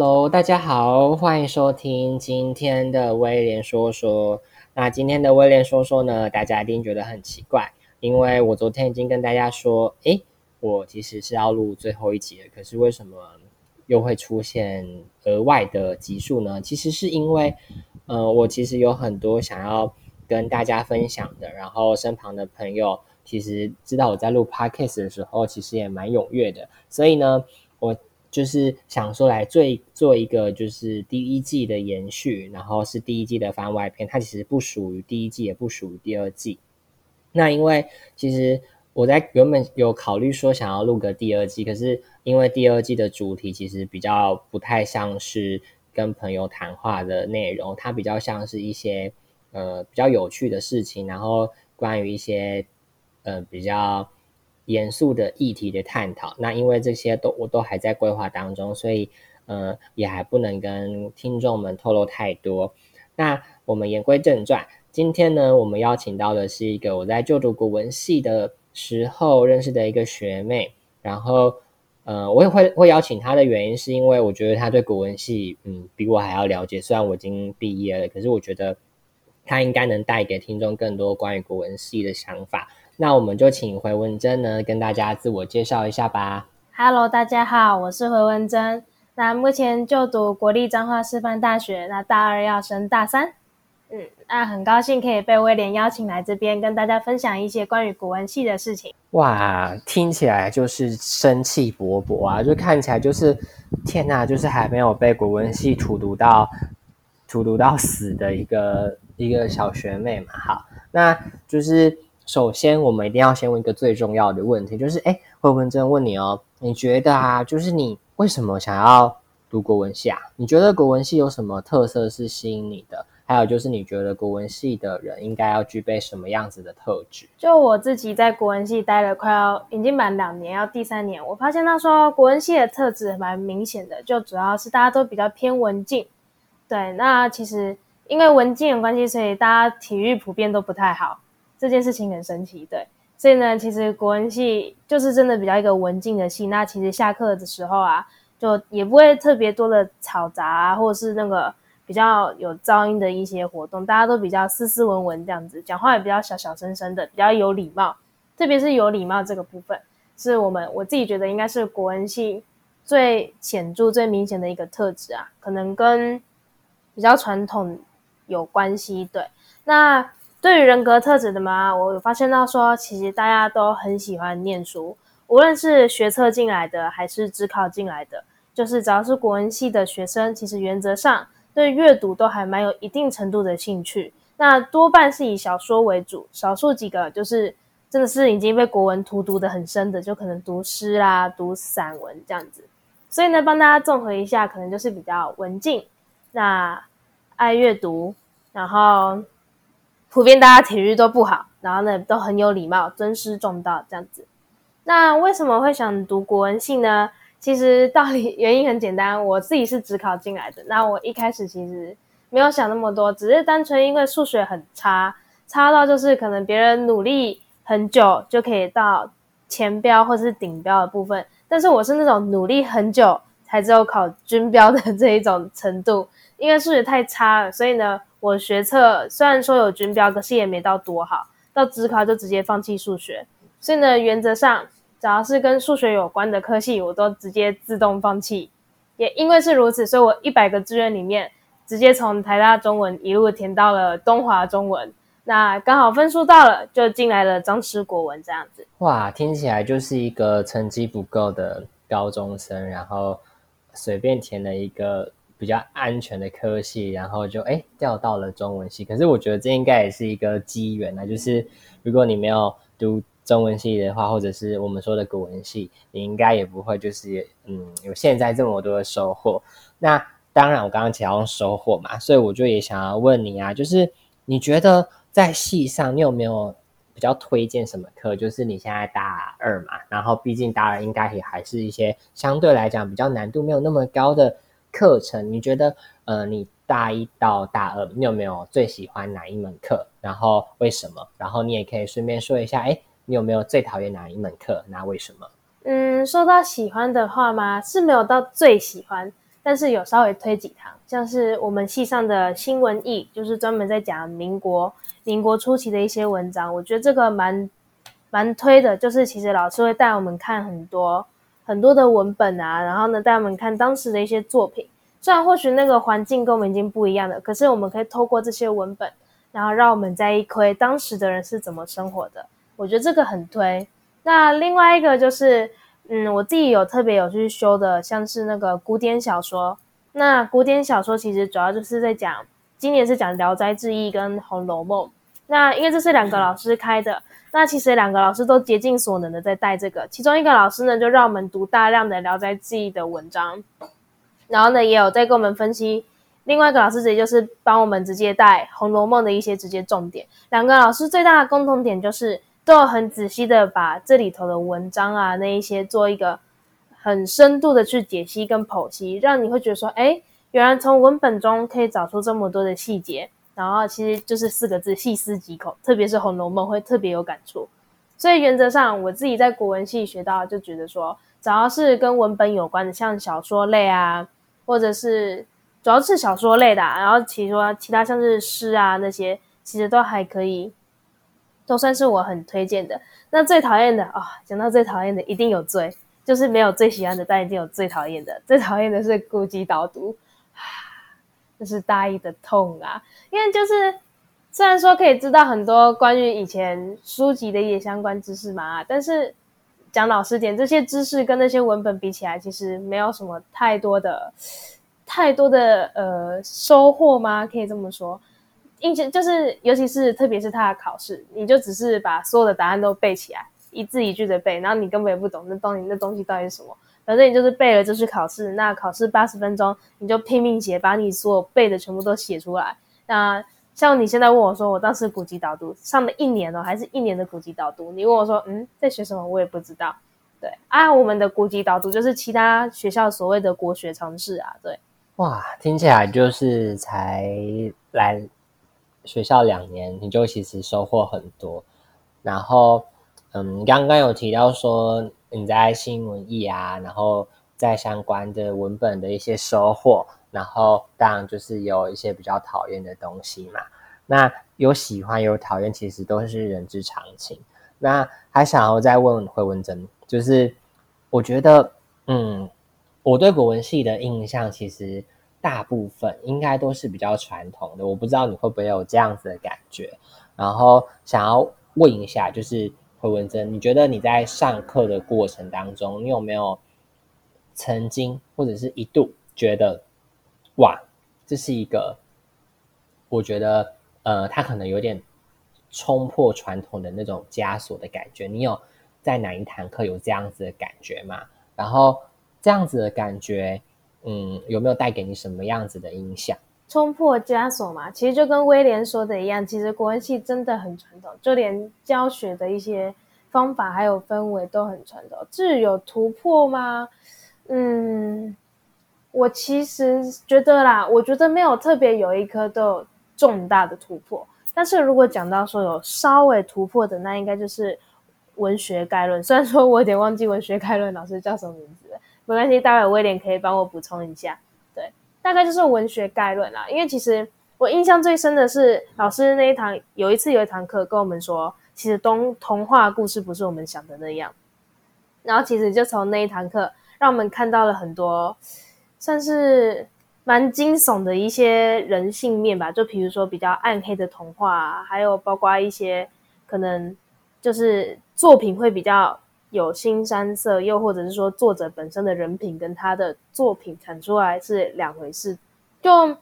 Hello，大家好，欢迎收听今天的威廉说说。那今天的威廉说说呢，大家一定觉得很奇怪，因为我昨天已经跟大家说，诶，我其实是要录最后一集了，可是为什么又会出现额外的集数呢？其实是因为，呃，我其实有很多想要跟大家分享的，然后身旁的朋友其实知道我在录 podcast 的时候，其实也蛮踊跃的，所以呢，就是想说来做做一个就是第一季的延续，然后是第一季的番外篇，它其实不属于第一季，也不属于第二季。那因为其实我在原本有考虑说想要录个第二季，可是因为第二季的主题其实比较不太像是跟朋友谈话的内容，它比较像是一些呃比较有趣的事情，然后关于一些呃比较。严肃的议题的探讨，那因为这些都我都还在规划当中，所以呃也还不能跟听众们透露太多。那我们言归正传，今天呢，我们邀请到的是一个我在就读国文系的时候认识的一个学妹，然后呃我也会会邀请她的原因是因为我觉得她对国文系嗯比我还要了解，虽然我已经毕业了，可是我觉得她应该能带给听众更多关于国文系的想法。那我们就请回文珍呢，跟大家自我介绍一下吧。Hello，大家好，我是回文珍。那目前就读国立彰化师范大学，那大二要升大三。嗯，那很高兴可以被威廉邀请来这边，跟大家分享一些关于古文系的事情。哇，听起来就是生气勃勃啊，就看起来就是天哪，就是还没有被国文系荼毒到荼毒到死的一个一个小学妹嘛。好，那就是。首先，我们一定要先问一个最重要的问题，就是，哎，慧文真问你哦，你觉得啊，就是你为什么想要读国文系啊？你觉得国文系有什么特色是吸引你的？还有就是，你觉得国文系的人应该要具备什么样子的特质？就我自己在国文系待了快要已经满两年，要第三年，我发现他说国文系的特质蛮明显的，就主要是大家都比较偏文静。对，那其实因为文静的关系，所以大家体育普遍都不太好。这件事情很神奇，对，所以呢，其实国文系就是真的比较一个文静的系。那其实下课的时候啊，就也不会特别多的吵杂啊，或者是那个比较有噪音的一些活动，大家都比较斯斯文文这样子，讲话也比较小小声声的，比较有礼貌。特别是有礼貌这个部分，是我们我自己觉得应该是国文系最显著、最明显的一个特质啊，可能跟比较传统有关系。对，那。对于人格特质的嘛，我有发现到说，其实大家都很喜欢念书，无论是学测进来的还是只考进来的，就是只要是国文系的学生，其实原则上对阅读都还蛮有一定程度的兴趣。那多半是以小说为主，少数几个就是真的是已经被国文荼毒的很深的，就可能读诗啦、读散文这样子。所以呢，帮大家综合一下，可能就是比较文静，那爱阅读，然后。普遍大家体育都不好，然后呢都很有礼貌，尊师重道这样子。那为什么会想读国文系呢？其实道理原因很简单，我自己是只考进来的。那我一开始其实没有想那么多，只是单纯因为数学很差，差到就是可能别人努力很久就可以到前标或是顶标的部分，但是我是那种努力很久才只有考均标的这一种程度，因为数学太差了，所以呢。我学测虽然说有军标，可是也没到多好。到职考就直接放弃数学，所以呢，原则上只要是跟数学有关的科系，我都直接自动放弃。也因为是如此，所以我一百个志愿里面，直接从台大中文一路填到了东华中文。那刚好分数到了，就进来了张师国文这样子。哇，听起来就是一个成绩不够的高中生，然后随便填了一个。比较安全的科系，然后就哎调到了中文系。可是我觉得这应该也是一个机缘啊，就是如果你没有读中文系的话，或者是我们说的古文系，你应该也不会就是嗯有现在这么多的收获。那当然，我刚刚提到收获嘛，所以我就也想要问你啊，就是你觉得在系上你有没有比较推荐什么课？就是你现在大二嘛，然后毕竟大二应该也还是一些相对来讲比较难度没有那么高的。课程，你觉得呃，你大一到大二，你有没有最喜欢哪一门课？然后为什么？然后你也可以顺便说一下，哎，你有没有最讨厌哪一门课？那为什么？嗯，说到喜欢的话吗？是没有到最喜欢，但是有稍微推几堂，像是我们系上的新闻艺，就是专门在讲民国民国初期的一些文章，我觉得这个蛮蛮推的。就是其实老师会带我们看很多很多的文本啊，然后呢带我们看当时的一些作品。虽然或许那个环境跟我们已经不一样了，可是我们可以透过这些文本，然后让我们再一窥当时的人是怎么生活的。我觉得这个很推。那另外一个就是。嗯，我自己有特别有去修的，像是那个古典小说。那古典小说其实主要就是在讲，今年是讲《聊斋志异》跟《红楼梦》。那因为这是两个老师开的，那其实两个老师都竭尽所能的在带这个。其中一个老师呢，就让我们读大量的《聊斋志异》的文章，然后呢，也有在跟我们分析。另外一个老师直接就是帮我们直接带《红楼梦》的一些直接重点。两个老师最大的共同点就是。都有很仔细的把这里头的文章啊，那一些做一个很深度的去解析跟剖析，让你会觉得说，哎，原来从文本中可以找出这么多的细节，然后其实就是四个字，细思极恐。特别是《红楼梦》会特别有感触。所以原则上，我自己在国文系学到，就觉得说，只要是跟文本有关的，像小说类啊，或者是主要是小说类的，然后其实说其他像是诗啊那些，其实都还可以。都算是我很推荐的。那最讨厌的啊，讲到最讨厌的，一定有最，就是没有最喜欢的，但一定有最讨厌的。最讨厌的是古籍导读，这是大一的痛啊！因为就是虽然说可以知道很多关于以前书籍的一些相关知识嘛，但是讲老实点，这些知识跟那些文本比起来，其实没有什么太多的、太多的呃收获吗？可以这么说。印象就是，尤其是特别是他的考试，你就只是把所有的答案都背起来，一字一句的背，然后你根本也不懂那东西那东西到底是什么，反正你就是背了就是考试。那考试八十分钟，你就拼命写，把你所有背的全部都写出来。那像你现在问我说，我当时古籍导读上了一年哦，还是一年的古籍导读？你问我说，嗯，在学什么？我也不知道。对啊，我们的古籍导读就是其他学校所谓的国学常识啊。对，哇，听起来就是才来。学校两年，你就其实收获很多。然后，嗯，刚刚有提到说你在新闻艺啊，然后在相关的文本的一些收获，然后当然就是有一些比较讨厌的东西嘛。那有喜欢有讨厌，其实都是人之常情。那还想要再问回文珍，就是我觉得，嗯，我对国文系的印象其实。大部分应该都是比较传统的，我不知道你会不会有这样子的感觉。然后想要问一下，就是何文珍，你觉得你在上课的过程当中，你有没有曾经或者是一度觉得，哇，这是一个，我觉得呃，他可能有点冲破传统的那种枷锁的感觉。你有在哪一堂课有这样子的感觉吗？然后这样子的感觉。嗯，有没有带给你什么样子的影响？冲破枷锁嘛，其实就跟威廉说的一样，其实国文系真的很传统，就连教学的一些方法还有氛围都很传统。至于有突破吗？嗯，我其实觉得啦，我觉得没有特别有一科都有重大的突破。但是如果讲到说有稍微突破的，那应该就是文学概论。虽然说我有点忘记文学概论老师叫什么名字。没关系，待会威廉可以帮我补充一下。大概就是文学概论啦。因为其实我印象最深的是老师那一堂，有一次有一堂课跟我们说，其实东童话故事不是我们想的那样。然后其实就从那一堂课，让我们看到了很多算是蛮惊悚的一些人性面吧。就比如说比较暗黑的童话，还有包括一些可能就是作品会比较。有新山色，又或者是说作者本身的人品跟他的作品产出来是两回事，就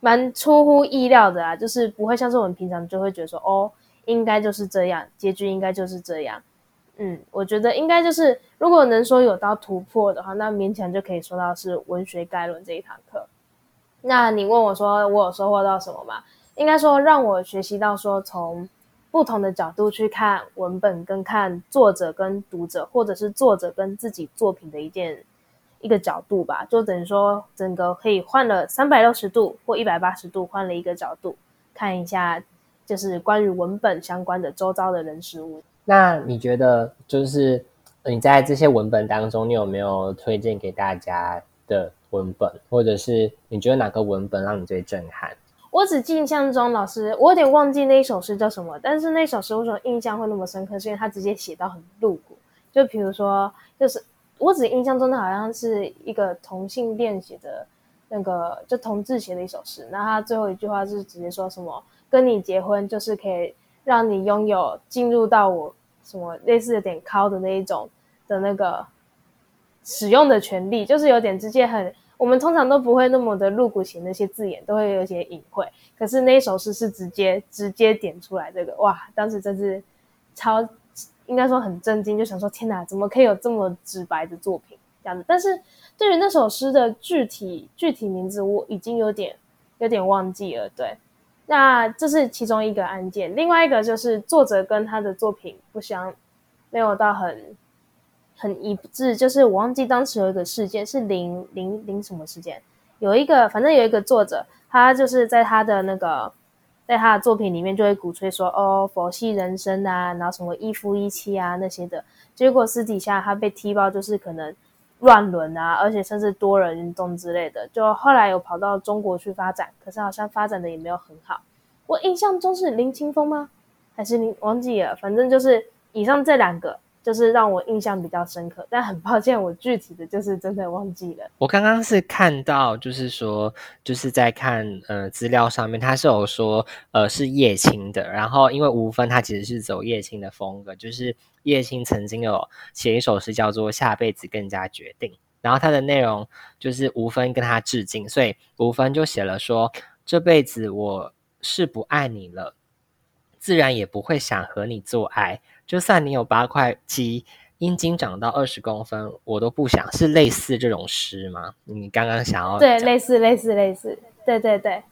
蛮出乎意料的啊，就是不会像是我们平常就会觉得说，哦，应该就是这样，结局应该就是这样。嗯，我觉得应该就是，如果能说有到突破的话，那勉强就可以说到是文学概论这一堂课。那你问我说我有收获到什么吗？应该说让我学习到说从。不同的角度去看文本，跟看作者跟读者，或者是作者跟自己作品的一件一个角度吧，就等于说整个可以换了三百六十度或一百八十度换了一个角度看一下，就是关于文本相关的周遭的人事物。那你觉得，就是你在这些文本当中，你有没有推荐给大家的文本，或者是你觉得哪个文本让你最震撼？我只印象中老师，我有点忘记那一首诗叫什么，但是那首诗为什么印象会那么深刻？是因为他直接写到很露骨，就比如说，就是我只印象中的好像是一个同性恋写的那个，就同志写的一首诗，那他最后一句话是直接说什么？跟你结婚就是可以让你拥有进入到我什么类似有点高的那一种的那个使用的权利，就是有点直接很。我们通常都不会那么的露骨型，那些字眼都会有一些隐晦。可是那一首诗是直接直接点出来这个，哇！当时真是超应该说很震惊，就想说天哪，怎么可以有这么直白的作品这样子？但是对于那首诗的具体具体名字，我已经有点有点忘记了。对，那这是其中一个案件，另外一个就是作者跟他的作品不相没有到很。很一致，就是我忘记当时有一个事件是零零零什么事件，有一个反正有一个作者，他就是在他的那个在他的作品里面就会鼓吹说哦佛系人生啊，然后什么一夫一妻啊那些的，结果私底下他被踢爆就是可能乱伦啊，而且甚至多人运动之类的，就后来有跑到中国去发展，可是好像发展的也没有很好。我印象中是林清风吗？还是林忘记了？反正就是以上这两个。就是让我印象比较深刻，但很抱歉，我具体的就是真的忘记了。我刚刚是看到，就是说，就是在看呃资料上面，他是有说，呃是叶青的。然后因为吴芬他其实是走叶青的风格，就是叶青曾经有写一首诗叫做《下辈子更加决定》，然后它的内容就是吴芬跟他致敬，所以吴芬就写了说：这辈子我是不爱你了，自然也不会想和你做爱。就算你有八块肌，阴茎长到二十公分，我都不想。是类似这种诗吗？你刚刚想要对，类似类似类似，对对对。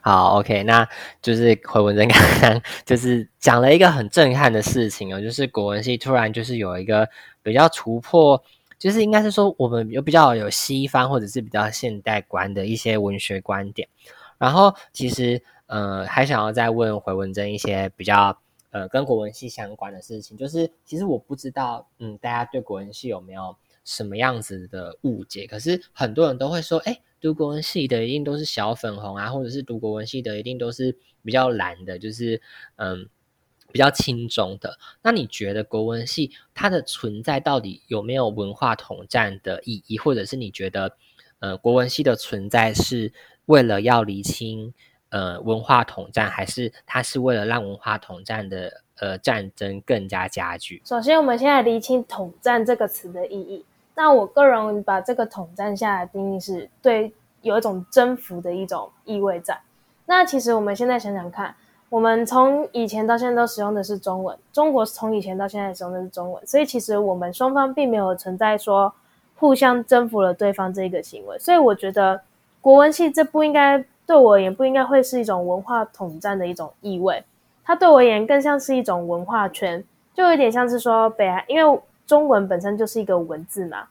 好，OK，那就是回文珍 刚刚就是讲了一个很震撼的事情哦，就是国文系突然就是有一个比较突破，就是应该是说我们有比较有西方或者是比较现代观的一些文学观点。然后其实呃，还想要再问回文珍一些比较。呃，跟国文系相关的事情，就是其实我不知道，嗯，大家对国文系有没有什么样子的误解？可是很多人都会说，哎，读国文系的一定都是小粉红啊，或者是读国文系的一定都是比较蓝的，就是嗯，比较轻中的。那你觉得国文系它的存在到底有没有文化统战的意义？或者是你觉得，呃，国文系的存在是为了要厘清？呃，文化统战还是它是为了让文化统战的呃战争更加加剧。首先，我们现在厘清“统战”这个词的意义。那我个人把这个“统战”下来定义是对有一种征服的一种意味在。那其实我们现在想想看，我们从以前到现在都使用的是中文，中国从以前到现在使用的是中文，所以其实我们双方并没有存在说互相征服了对方这个行为。所以我觉得国文系这不应该。对我而言，不应该会是一种文化统战的一种意味，它对我而言更像是一种文化圈，就有点像是说北韩，因为中文本身就是一个文字嘛，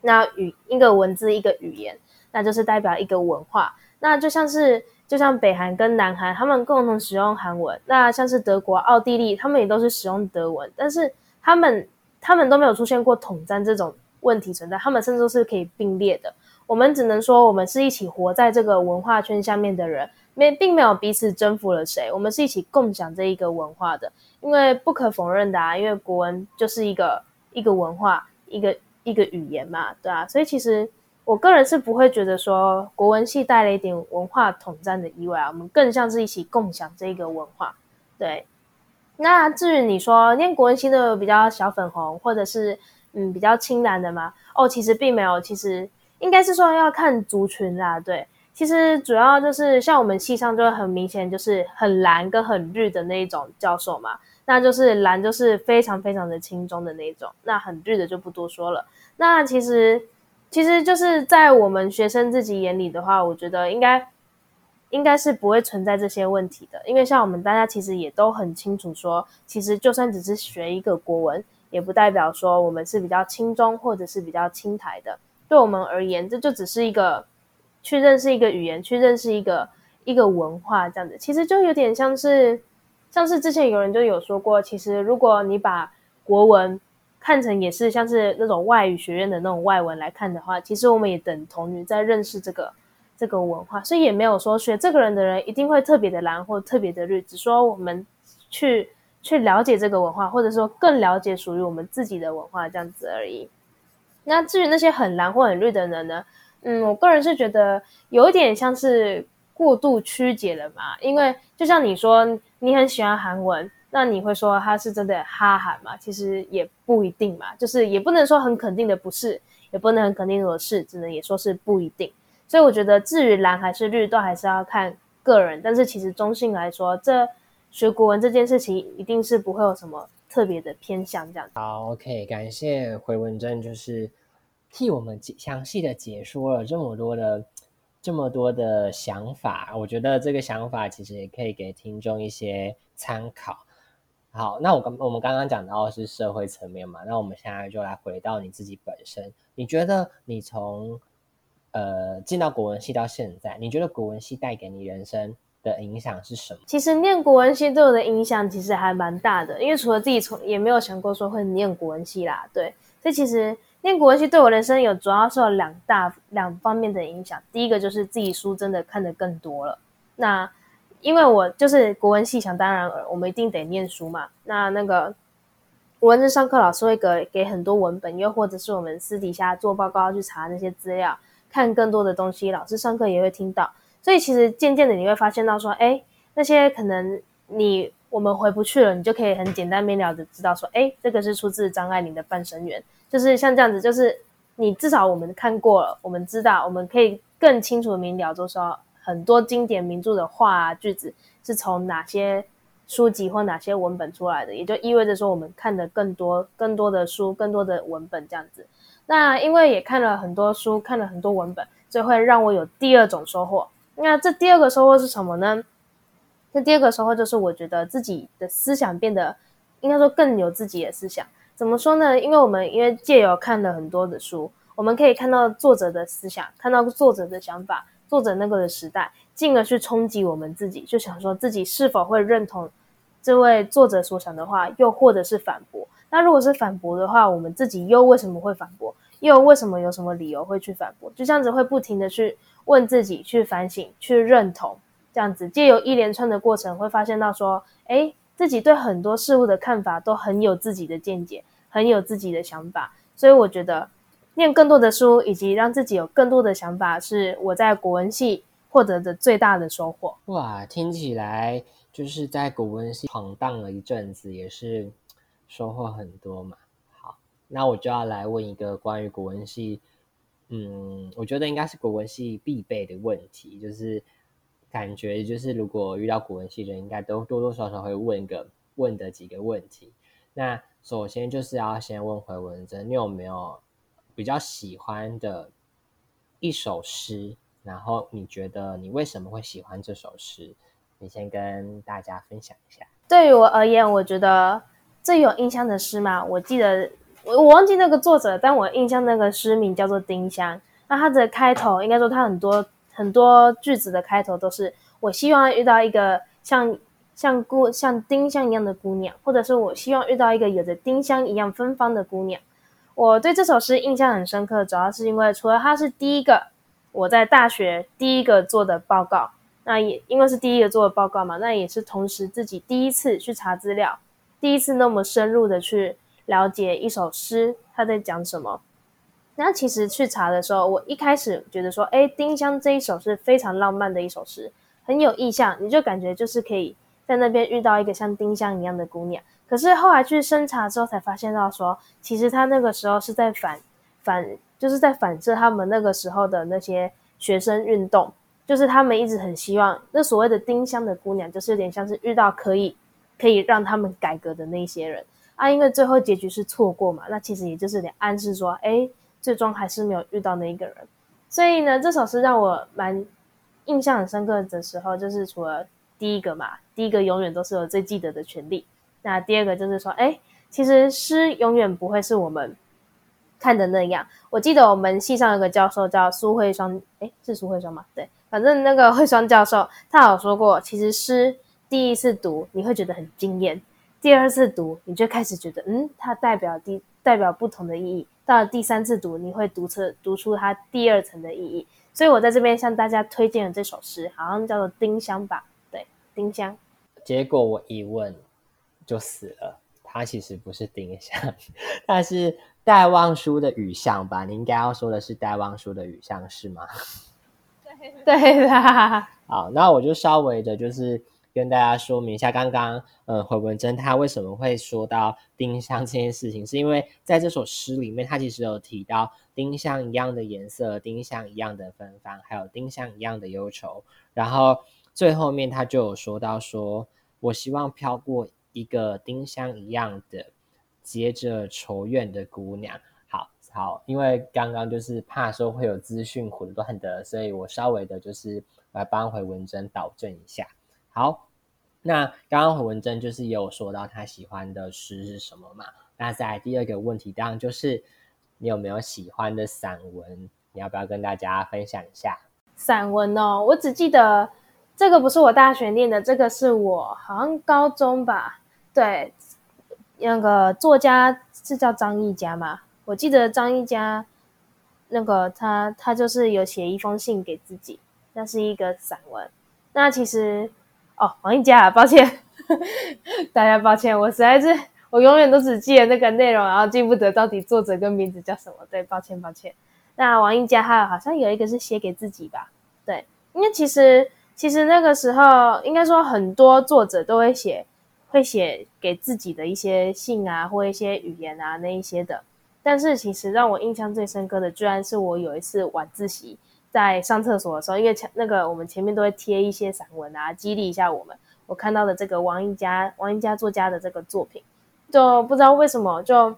那语一个文字一个语言，那就是代表一个文化，那就像是就像北韩跟南韩，他们共同使用韩文，那像是德国、奥地利，他们也都是使用德文，但是他们他们都没有出现过统战这种问题存在，他们甚至都是可以并列的。我们只能说，我们是一起活在这个文化圈下面的人，没并没有彼此征服了谁，我们是一起共享这一个文化的。因为不可否认的啊，因为国文就是一个一个文化，一个一个语言嘛，对啊。所以其实我个人是不会觉得说国文系带了一点文化统战的意味啊，我们更像是一起共享这一个文化。对。那至于你说念国文系的比较小粉红，或者是嗯比较青蓝的吗？哦，其实并没有，其实。应该是说要看族群啦，对，其实主要就是像我们系上就很明显，就是很蓝跟很绿的那一种教授嘛，那就是蓝就是非常非常的轻中的那种，那很绿的就不多说了。那其实其实就是在我们学生自己眼里的话，我觉得应该应该是不会存在这些问题的，因为像我们大家其实也都很清楚说，其实就算只是学一个国文，也不代表说我们是比较轻中或者是比较轻台的。对我们而言，这就只是一个去认识一个语言，去认识一个一个文化这样子。其实就有点像是，像是之前有人就有说过，其实如果你把国文看成也是像是那种外语学院的那种外文来看的话，其实我们也等同于在认识这个这个文化，所以也没有说学这个人的人一定会特别的蓝或特别的绿，只说我们去去了解这个文化，或者说更了解属于我们自己的文化这样子而已。那至于那些很蓝或很绿的人呢？嗯，我个人是觉得有点像是过度曲解了嘛，因为就像你说你很喜欢韩文。那你会说他是真的哈韩嘛？其实也不一定嘛，就是也不能说很肯定的不是，也不能很肯定的是，只能也说是不一定。所以我觉得至于蓝还是绿，都还是要看个人。但是其实中性来说，这学国文这件事情一定是不会有什么特别的偏向这样。好，OK，感谢回文珍，就是替我们详细的解说了这么多的这么多的想法。我觉得这个想法其实也可以给听众一些参考。好，那我刚我们刚刚讲到是社会层面嘛，那我们现在就来回到你自己本身。你觉得你从呃进到国文系到现在，你觉得国文系带给你人生的影响是什么？其实念国文系对我的影响其实还蛮大的，因为除了自己从也没有想过说会念国文系啦。对，所以其实念国文系对我人生有主要是有两大两方面的影响。第一个就是自己书真的看得更多了。那因为我就是国文系，想当然我们一定得念书嘛。那那个文字上课老师会给给很多文本，又或者是我们私底下做报告去查那些资料，看更多的东西。老师上课也会听到，所以其实渐渐的你会发现到说，哎，那些可能你我们回不去了，你就可以很简单明了的知道说，哎，这个是出自张爱玲的《半生缘》，就是像这样子，就是你至少我们看过了，我们知道，我们可以更清楚明了，就是说。很多经典名著的话啊句子是从哪些书籍或哪些文本出来的，也就意味着说我们看的更多、更多的书、更多的文本这样子。那因为也看了很多书，看了很多文本，所以会让我有第二种收获。那这第二个收获是什么呢？这第二个收获就是我觉得自己的思想变得，应该说更有自己的思想。怎么说呢？因为我们因为借由看了很多的书，我们可以看到作者的思想，看到作者的想法。作者那个的时代，进而去冲击我们自己，就想说自己是否会认同这位作者所想的话，又或者是反驳。那如果是反驳的话，我们自己又为什么会反驳？又为什么有什么理由会去反驳？就这样子会不停的去问自己，去反省，去认同。这样子借由一连串的过程，会发现到说，哎，自己对很多事物的看法都很有自己的见解，很有自己的想法。所以我觉得。念更多的书，以及让自己有更多的想法，是我在国文系获得的最大的收获。哇，听起来就是在国文系闯荡了一阵子，也是收获很多嘛。那我就要来问一个关于国文系，嗯，我觉得应该是国文系必备的问题，就是感觉就是如果遇到国文系的人，应该都多多少少会问个问的几个问题。那首先就是要先问回文珍，你有没有？比较喜欢的一首诗，然后你觉得你为什么会喜欢这首诗？你先跟大家分享一下。对于我而言，我觉得最有印象的诗嘛，我记得我我忘记那个作者，但我印象那个诗名叫做《丁香》。那它的开头，应该说它很多很多句子的开头都是我希望遇到一个像像姑像丁香一样的姑娘，或者是我希望遇到一个有着丁香一样芬芳的姑娘。我对这首诗印象很深刻，主要是因为除了它是第一个我在大学第一个做的报告，那也因为是第一个做的报告嘛，那也是同时自己第一次去查资料，第一次那么深入的去了解一首诗它在讲什么。那其实去查的时候，我一开始觉得说，哎，丁香这一首是非常浪漫的一首诗，很有意象，你就感觉就是可以在那边遇到一个像丁香一样的姑娘。可是后来去深查之后，才发现到说，其实他那个时候是在反反，就是在反射他们那个时候的那些学生运动，就是他们一直很希望那所谓的丁香的姑娘，就是有点像是遇到可以可以让他们改革的那些人啊。因为最后结局是错过嘛，那其实也就是点暗示说，哎，最终还是没有遇到那一个人。所以呢，这首诗让我蛮印象很深刻的时候，就是除了第一个嘛，第一个永远都是我最记得的权利。那第二个就是说，哎，其实诗永远不会是我们看的那样。我记得我们系上有个教授叫苏慧双，哎，是苏慧双吗？对，反正那个慧双教授，他有说过，其实诗第一次读你会觉得很惊艳，第二次读你就开始觉得，嗯，它代表第代表不同的意义。到了第三次读，你会读出读出它第二层的意义。所以我在这边向大家推荐的这首诗，好像叫做《丁香》吧？对，丁香。结果我一问就死了，它其实不是丁香，它是戴望舒的雨巷吧？你应该要说的是戴望舒的雨巷是吗？对 对啦。好，那我就稍微的，就是跟大家说明一下，刚刚呃回文珍他为什么会说到丁香这件事情，是因为在这首诗里面，他其实有提到丁香一样的颜色，丁香一样的芬芳，还有丁香一样的忧愁。然后最后面他就有说到说，我希望飘过一个丁香一样的结着愁怨的姑娘。好好，因为刚刚就是怕说会有资讯混乱的，所以我稍微的就是。来帮回文珍导正一下。好，那刚刚回文珍就是也有说到他喜欢的诗是什么嘛？那在第二个问题当然就是你有没有喜欢的散文？你要不要跟大家分享一下？散文哦，我只记得这个不是我大学念的，这个是我好像高中吧？对，那个作家是叫张一佳吗？我记得张一佳那个他他就是有写一封信给自己。那是一个散文，那其实哦，王一佳，抱歉，大家抱歉，我实在是我永远都只记得那个内容，然后记不得到底作者跟名字叫什么。对，抱歉抱歉。那王一佳他好像有一个是写给自己吧？对，因为其实其实那个时候应该说很多作者都会写会写给自己的一些信啊，或一些语言啊那一些的。但是其实让我印象最深刻的，居然是我有一次晚自习。在上厕所的时候，因为前那个我们前面都会贴一些散文啊，激励一下我们。我看到的这个王一佳，王一佳作家的这个作品，就不知道为什么就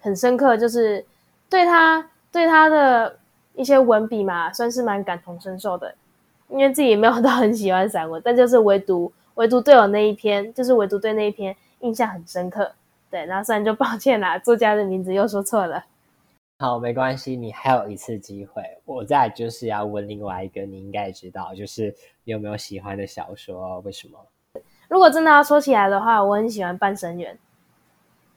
很深刻，就是对他对他的一些文笔嘛，算是蛮感同身受的。因为自己也没有到很喜欢散文，但就是唯独唯独对我那一篇，就是唯独对那一篇印象很深刻。对，然后虽然就抱歉啦，作家的名字又说错了。好，没关系，你还有一次机会。我再就是要问另外一个，你应该知道，就是你有没有喜欢的小说？为什么？如果真的要说起来的话，我很喜欢《半生缘》，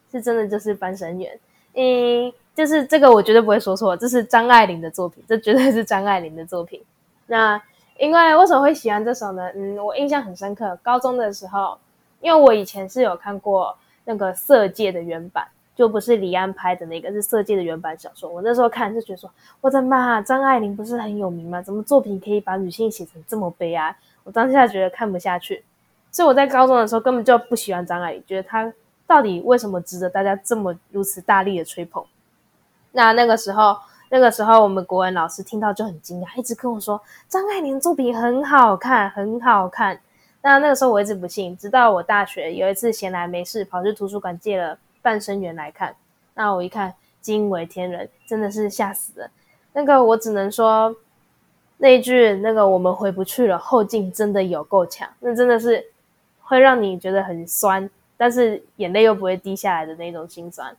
是真的就是《半生缘》。嗯，就是这个我绝对不会说错，这是张爱玲的作品，这绝对是张爱玲的作品。那因为为什么会喜欢这首呢？嗯，我印象很深刻，高中的时候，因为我以前是有看过那个《色戒》的原版。就不是李安拍的那个，是《色戒》的原版小说。我那时候看就觉得说，我的妈，张爱玲不是很有名吗？怎么作品可以把女性写成这么悲哀？我当下觉得看不下去，所以我在高中的时候根本就不喜欢张爱玲，觉得她到底为什么值得大家这么如此大力的吹捧？那那个时候，那个时候我们国文老师听到就很惊讶，一直跟我说张爱玲作品很好看，很好看。那那个时候我一直不信，直到我大学有一次闲来没事，跑去图书馆借了。半生缘来看，那我一看惊为天人，真的是吓死了。那个我只能说，那一句那个我们回不去了，后劲真的有够强，那真的是会让你觉得很酸，但是眼泪又不会滴下来的那种心酸。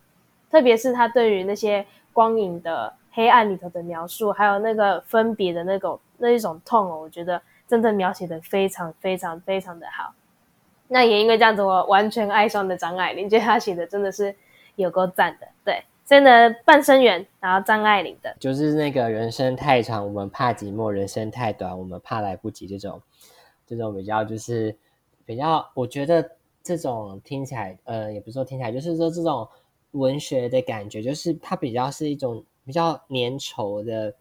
特别是他对于那些光影的黑暗里头的描述，还有那个分别的那种那一种痛哦，我觉得真的描写的非常非常非常的好。那也因为这样子，我完全爱上了张爱玲，觉得她写的真的是有够赞的。对，真的半生缘，然后张爱玲的，就是那个人生太长，我们怕寂寞；人生太短，我们怕来不及。这种，这种比较就是比较，我觉得这种听起来，呃，也不是说听起来，就是说这种文学的感觉，就是它比较是一种比较粘稠的，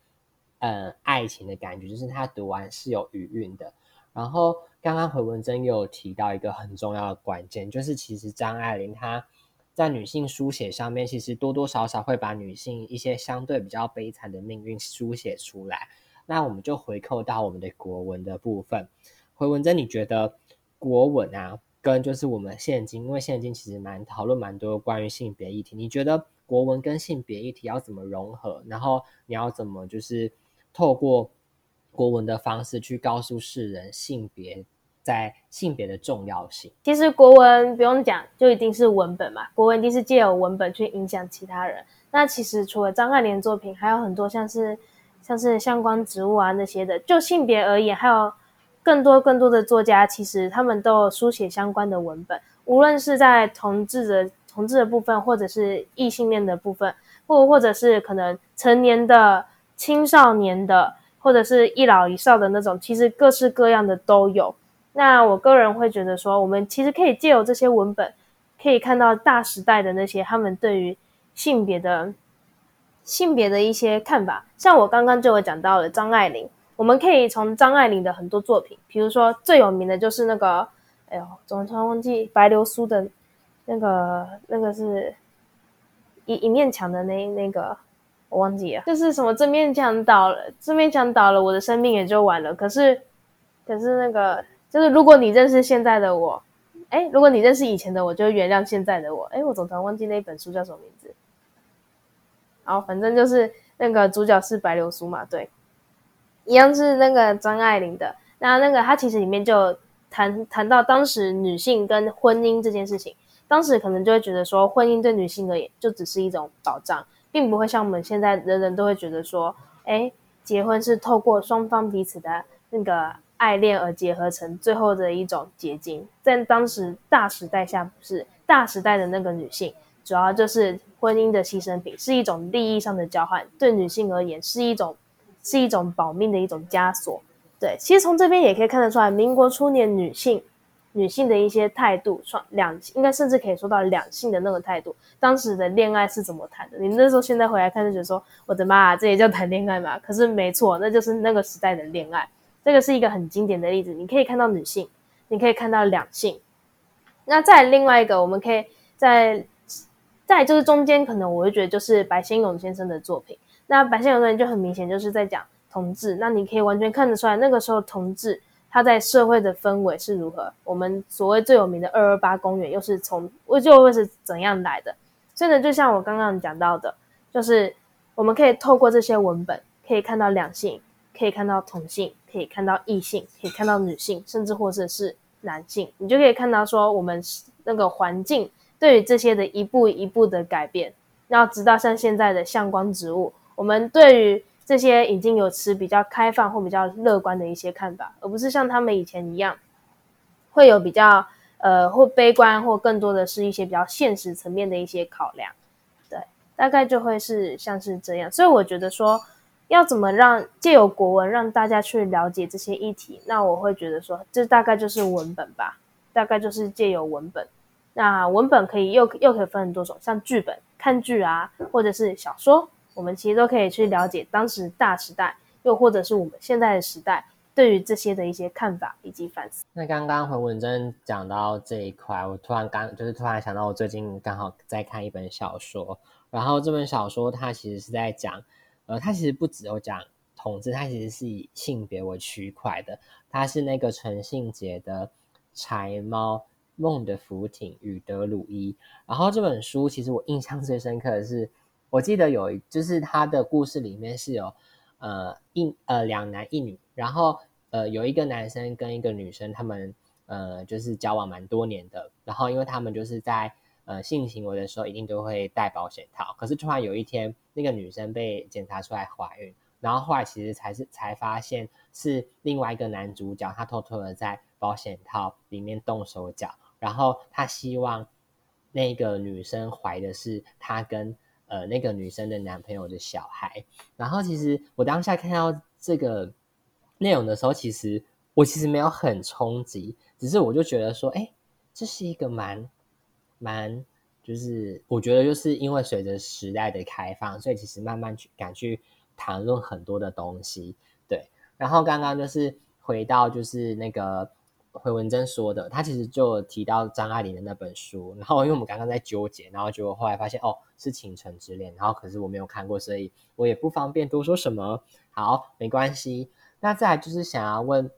呃，爱情的感觉，就是他读完是有余韵的，然后。刚刚回文珍有提到一个很重要的关键，就是其实张爱玲她在女性书写上面，其实多多少少会把女性一些相对比较悲惨的命运书写出来。那我们就回扣到我们的国文的部分。回文珍，你觉得国文啊，跟就是我们现今，因为现今其实蛮讨论蛮多关于性别议题，你觉得国文跟性别议题要怎么融合？然后你要怎么就是透过国文的方式去告诉世人性别？在性别的重要性，其实国文不用讲，就一定是文本嘛。国文一定是借由文本去影响其他人。那其实除了张爱玲作品，还有很多像是像是相关植物啊那些的。就性别而言，还有更多更多的作家，其实他们都有书写相关的文本。无论是在同志的同志的部分，或者是异性恋的部分，或或者是可能成年的、青少年的，或者是一老一少的那种，其实各式各样的都有。那我个人会觉得说，我们其实可以借由这些文本，可以看到大时代的那些他们对于性别的性别的一些看法。像我刚刚就有讲到了张爱玲，我们可以从张爱玲的很多作品，比如说最有名的就是那个，哎呦，总突然忘记白流苏的那个那个是一一面墙的那那个我忘记了，就是什么这面墙倒了，这面墙倒了，我的生命也就完了。可是可是那个。就是如果你认识现在的我，哎，如果你认识以前的我，就原谅现在的我。哎，我总常忘记那一本书叫什么名字。然后反正就是那个主角是白流苏嘛，对，一样是那个张爱玲的。那那个他其实里面就谈谈到当时女性跟婚姻这件事情，当时可能就会觉得说，婚姻对女性而言就只是一种保障，并不会像我们现在人人都会觉得说，哎，结婚是透过双方彼此的那个。爱恋而结合成最后的一种结晶，在当时大时代下，不是大时代的那个女性，主要就是婚姻的牺牲品，是一种利益上的交换，对女性而言是一种是一种保命的一种枷锁。对，其实从这边也可以看得出来，民国初年女性女性的一些态度，双两应该甚至可以说到两性的那个态度。当时的恋爱是怎么谈的？你那时候现在回来看就觉得说，我的妈，这也叫谈恋爱吗？可是没错，那就是那个时代的恋爱。这个是一个很经典的例子，你可以看到女性，你可以看到两性。那再另外一个，我们可以在在就是中间，可能我会觉得就是白先勇先生的作品。那白先勇的人就很明显就是在讲同志，那你可以完全看得出来，那个时候同志它在社会的氛围是如何。我们所谓最有名的二二八公园又是从就会是怎样来的？所以呢，就像我刚刚讲到的，就是我们可以透过这些文本，可以看到两性。可以看到同性，可以看到异性，可以看到女性，甚至或者是男性，你就可以看到说我们那个环境对于这些的一步一步的改变，然后直到像现在的相关植物，我们对于这些已经有持比较开放或比较乐观的一些看法，而不是像他们以前一样会有比较呃或悲观或更多的是一些比较现实层面的一些考量，对，大概就会是像是这样，所以我觉得说。要怎么让借由国文让大家去了解这些议题？那我会觉得说，这大概就是文本吧，大概就是借由文本。那文本可以又又可以分很多种，像剧本、看剧啊，或者是小说，我们其实都可以去了解当时大时代，又或者是我们现在的时代对于这些的一些看法以及反思。那刚刚回文珍讲到这一块，我突然刚就是突然想到，我最近刚好在看一本小说，然后这本小说它其实是在讲。呃，它其实不只有讲统治，它其实是以性别为区块的。它是那个陈信杰的《柴猫梦的浮艇与德鲁伊》。然后这本书其实我印象最深刻的是，我记得有一就是他的故事里面是有呃一呃两男一女，然后呃有一个男生跟一个女生，他们呃就是交往蛮多年的。然后因为他们就是在呃，性行为的时候一定都会戴保险套，可是突然有一天，那个女生被检查出来怀孕，然后后来其实才是才发现是另外一个男主角，他偷偷的在保险套里面动手脚，然后他希望那个女生怀的是他跟呃那个女生的男朋友的小孩，然后其实我当下看到这个内容的时候，其实我其实没有很冲击，只是我就觉得说，哎，这是一个蛮。蛮就是，我觉得就是因为随着时代的开放，所以其实慢慢去敢去谈论很多的东西，对。然后刚刚就是回到就是那个回文珍说的，他其实就提到张爱玲的那本书，然后因为我们刚刚在纠结，然后就后来发现哦是《倾城之恋》，然后可是我没有看过，所以我也不方便多说什么。好，没关系。那再来就是想要问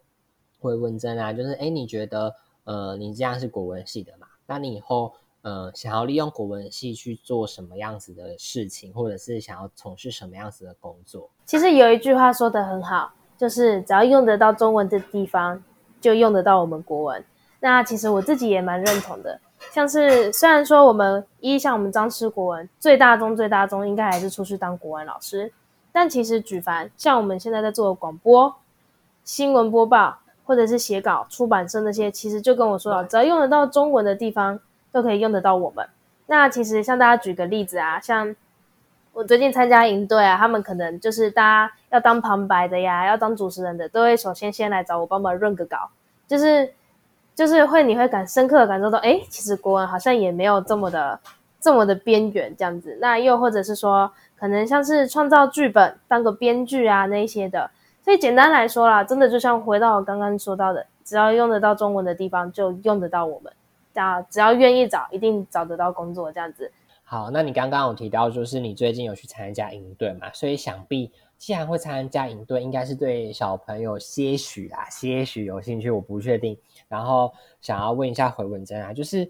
回文珍啊，就是哎，你觉得呃，你这样是国文系的嘛？那你以后呃，想要利用国文系去做什么样子的事情，或者是想要从事什么样子的工作？其实有一句话说的很好，就是只要用得到中文的地方，就用得到我们国文。那其实我自己也蛮认同的。像是虽然说我们一像我们张师国文最大宗最大宗应该还是出去当国文老师，但其实举凡像我们现在在做的广播、新闻播报，或者是写稿、出版社那些，其实就跟我说了，只要用得到中文的地方。都可以用得到我们。那其实像大家举个例子啊，像我最近参加营队啊，他们可能就是大家要当旁白的呀，要当主持人的，都会首先先来找我帮忙润个稿，就是就是会你会感深刻的感受到，哎，其实国文好像也没有这么的这么的边缘这样子。那又或者是说，可能像是创造剧本、当个编剧啊那些的。所以简单来说啦，真的就像回到我刚刚说到的，只要用得到中文的地方，就用得到我们。这样只要愿意找，一定找得到工作。这样子。好，那你刚刚有提到，就是你最近有去参加营队嘛？所以想必既然会参加营队，应该是对小朋友些许啊，些许有兴趣。我不确定。然后想要问一下回文珍啊，就是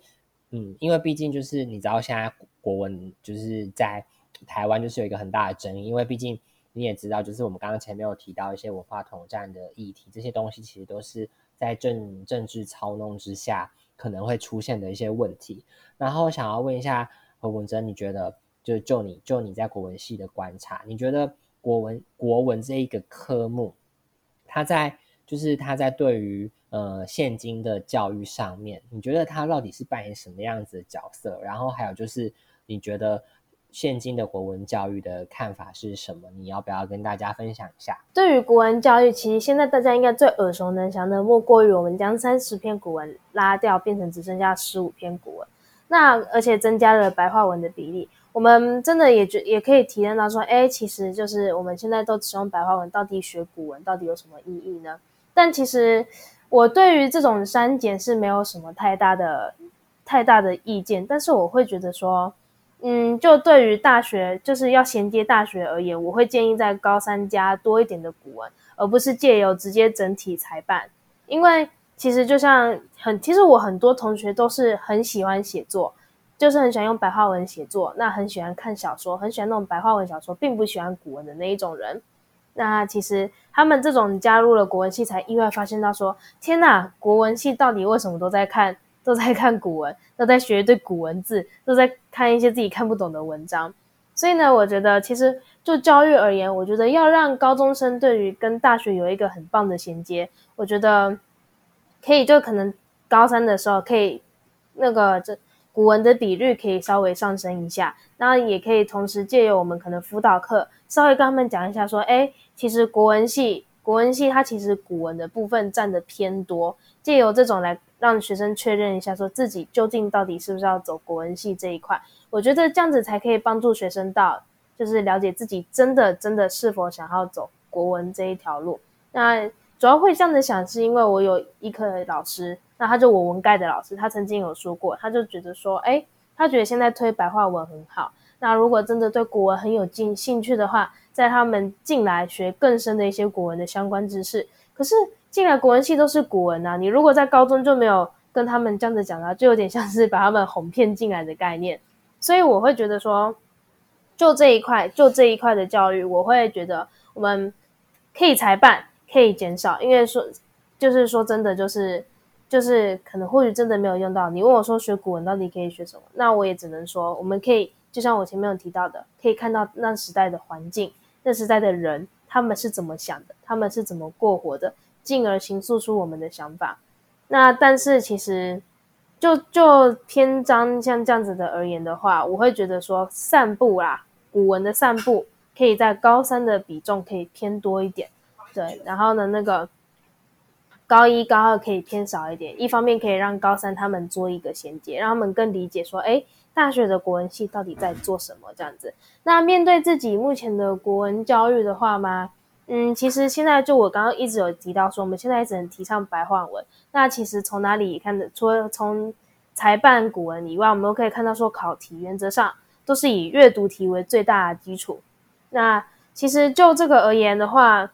嗯，因为毕竟就是你知道现在国文就是在台湾就是有一个很大的争议，因为毕竟。你也知道，就是我们刚刚前面有提到一些文化统战的议题，这些东西其实都是在政政治操弄之下可能会出现的一些问题。然后想要问一下何文珍，你觉得就就你就你在国文系的观察，你觉得国文国文这一个科目，它在就是它在对于呃现今的教育上面，你觉得它到底是扮演什么样子的角色？然后还有就是你觉得。现今的国文教育的看法是什么？你要不要跟大家分享一下？对于国文教育，其实现在大家应该最耳熟能详的，莫过于我们将三十篇古文拉掉，变成只剩下十五篇古文。那而且增加了白话文的比例，我们真的也觉也可以体验到说，哎，其实就是我们现在都只用白话文，到底学古文到底有什么意义呢？但其实我对于这种删减是没有什么太大的太大的意见，但是我会觉得说。嗯，就对于大学就是要衔接大学而言，我会建议在高三加多一点的古文，而不是借由直接整体裁办。因为其实就像很，其实我很多同学都是很喜欢写作，就是很喜欢用白话文写作，那很喜欢看小说，很喜欢那种白话文小说，并不喜欢古文的那一种人。那其实他们这种加入了国文系，才意外发现到说，天呐，国文系到底为什么都在看？都在看古文，都在学一堆古文字，都在看一些自己看不懂的文章。所以呢，我觉得其实就教育而言，我觉得要让高中生对于跟大学有一个很棒的衔接，我觉得可以就可能高三的时候可以那个这古文的比率可以稍微上升一下，那也可以同时借由我们可能辅导课稍微跟他们讲一下，说，哎，其实国文系国文系它其实古文的部分占的偏多，借由这种来。让学生确认一下，说自己究竟到底是不是要走国文系这一块。我觉得这样子才可以帮助学生到，就是了解自己真的真的是否想要走国文这一条路。那主要会这样子想，是因为我有一科老师，那他就我文概的老师，他曾经有说过，他就觉得说，哎，他觉得现在推白话文很好。那如果真的对国文很有进兴趣的话，在他们进来学更深的一些国文的相关知识，可是。进来国文系都是古文呐，你如果在高中就没有跟他们这样子讲啊，就有点像是把他们哄骗进来的概念。所以我会觉得说，就这一块，就这一块的教育，我会觉得我们可以裁办，可以减少，因为说就是说真的，就是就是可能或许真的没有用到。你问我说学古文到底可以学什么，那我也只能说，我们可以就像我前面有提到的，可以看到那时代的环境，那时代的人他们是怎么想的，他们是怎么过活的。进而形塑出我们的想法。那但是其实，就就篇章像这样子的而言的话，我会觉得说散步啦，古文的散步可以在高三的比重可以偏多一点，对。然后呢，那个高一高二可以偏少一点。一方面可以让高三他们做一个衔接，让他们更理解说，哎，大学的国文系到底在做什么这样子。那面对自己目前的国文教育的话吗？嗯，其实现在就我刚刚一直有提到说，我们现在一直很提倡白话文。那其实从哪里看的？除了从裁办古文以外，我们都可以看到说，考题原则上都是以阅读题为最大的基础。那其实就这个而言的话，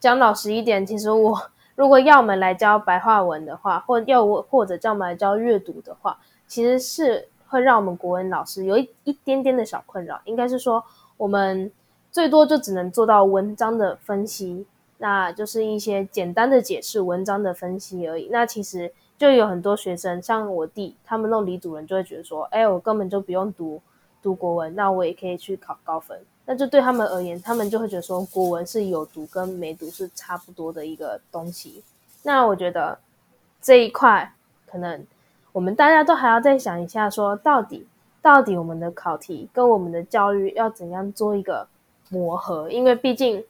讲老实一点，其实我如果要我们来教白话文的话，或要我或者叫我们来教阅读的话，其实是会让我们国文老师有一一点点的小困扰。应该是说我们。最多就只能做到文章的分析，那就是一些简单的解释文章的分析而已。那其实就有很多学生，像我弟他们弄李主任，就会觉得说，哎，我根本就不用读读国文，那我也可以去考高分。那就对他们而言，他们就会觉得说，国文是有读跟没读是差不多的一个东西。那我觉得这一块可能我们大家都还要再想一下，说到底到底我们的考题跟我们的教育要怎样做一个磨合？因为毕竟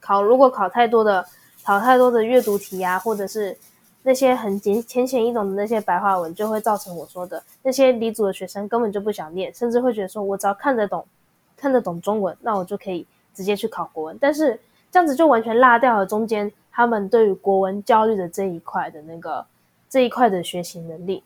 考如果考太多的考太多的阅读题啊，或者是那些很简浅显易懂的那些白话文，就会造成我说的那些离组的学生根本就不想念，甚至会觉得说我只要看得懂看得懂中文，那我就可以直接去考国文。但是这样子就完全落掉了中间他们对于国文教育的这一块的那个这一块的学习能力。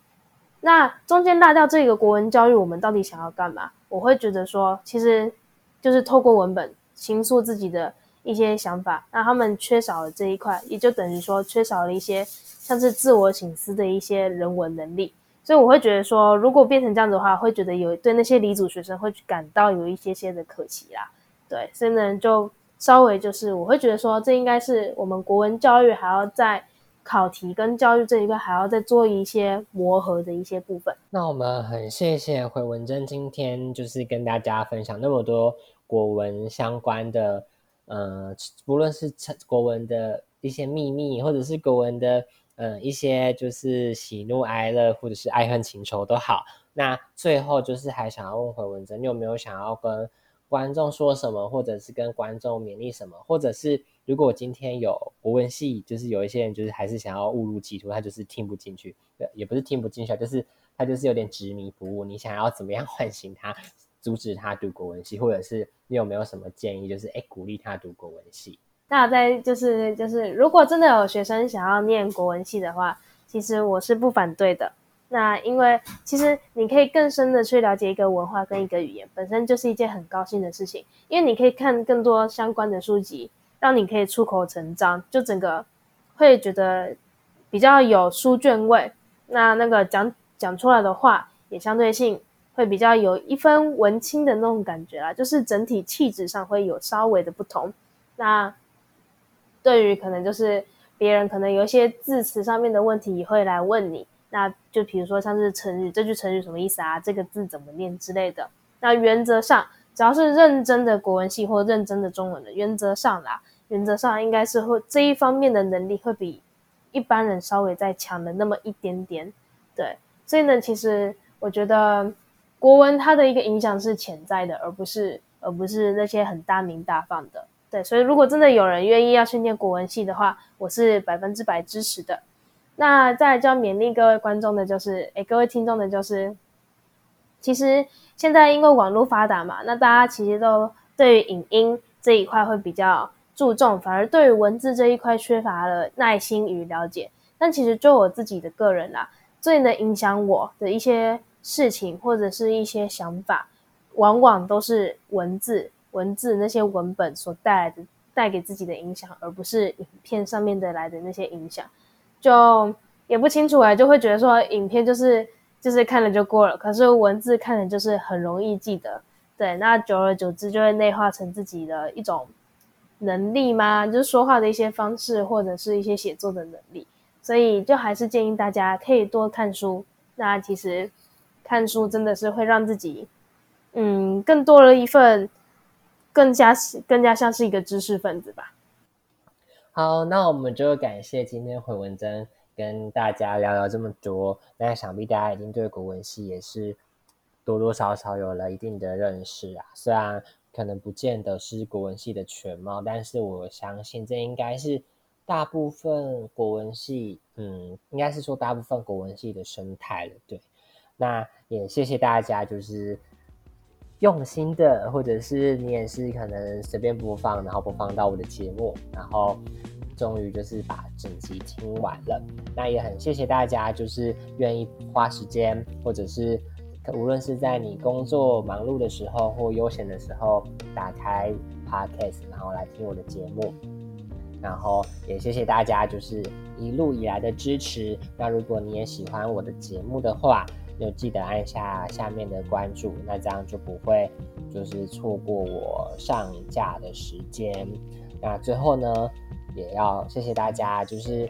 那中间落掉这个国文教育，我们到底想要干嘛？我会觉得说，其实就是透过文本倾诉自己的一些想法。那他们缺少了这一块，也就等于说缺少了一些像是自我省思的一些人文能力。所以我会觉得说，如果变成这样子的话，会觉得有对那些理组学生会感到有一些些的可惜啦。对，所以呢，就稍微就是我会觉得说，这应该是我们国文教育还要在。考题跟教育这一块还要再做一些磨合的一些部分。那我们很谢谢回文珍今天就是跟大家分享那么多国文相关的，呃，不论是国文的一些秘密，或者是国文的，嗯，一些就是喜怒哀乐，或者是爱恨情仇都好。那最后就是还想要问回文珍，你有没有想要跟观众说什么，或者是跟观众勉励什么，或者是？如果今天有国文系，就是有一些人就是还是想要误入歧途，他就是听不进去，也不是听不进去，就是他就是有点执迷不悟。你想要怎么样 唤醒他，阻止他读国文系，或者是你有没有什么建议，就是哎鼓励他读国文系？那在就是就是，如果真的有学生想要念国文系的话，其实我是不反对的。那因为其实你可以更深的去了解一个文化跟一个语言，本身就是一件很高兴的事情，因为你可以看更多相关的书籍。让你可以出口成章，就整个会觉得比较有书卷味。那那个讲讲出来的话，也相对性会比较有一分文青的那种感觉啦，就是整体气质上会有稍微的不同。那对于可能就是别人可能有一些字词上面的问题，会来问你。那就比如说像是成语，这句成语什么意思啊？这个字怎么念之类的。那原则上。只要是认真的国文系或认真的中文的，原则上啦，原则上应该是会这一方面的能力会比一般人稍微再强的那么一点点。对，所以呢，其实我觉得国文它的一个影响是潜在的，而不是而不是那些很大名大放的。对，所以如果真的有人愿意要去念国文系的话，我是百分之百支持的。那再就要勉励各位观众的就是，诶，各位听众的就是。其实现在因为网络发达嘛，那大家其实都对于影音这一块会比较注重，反而对于文字这一块缺乏了耐心与了解。但其实就我自己的个人啦，最能影响我的一些事情或者是一些想法，往往都是文字、文字那些文本所带来的带给自己的影响，而不是影片上面的来的那些影响。就也不清楚哎，就会觉得说影片就是。就是看了就过了，可是文字看了就是很容易记得，对，那久而久之就会内化成自己的一种能力吗？就是说话的一些方式，或者是一些写作的能力，所以就还是建议大家可以多看书。那其实看书真的是会让自己，嗯，更多了一份更加更加像是一个知识分子吧。好，那我们就感谢今天回文珍。跟大家聊聊这么多，那想必大家已经对国文系也是多多少少有了一定的认识啊。虽然可能不见得是国文系的全貌，但是我相信这应该是大部分国文系，嗯，应该是说大部分国文系的生态了。对，那也谢谢大家，就是用心的，或者是你也是可能随便播放，然后播放到我的节目，然后。终于就是把整集听完了，那也很谢谢大家，就是愿意花时间，或者是无论是在你工作忙碌的时候或悠闲的时候，打开 podcast 然后来听我的节目，然后也谢谢大家就是一路以来的支持。那如果你也喜欢我的节目的话，就记得按下下面的关注，那这样就不会就是错过我上架的时间。那最后呢？也要谢谢大家，就是，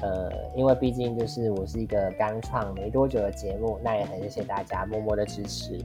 呃，因为毕竟就是我是一个刚创没多久的节目，那也很谢谢大家默默的支持。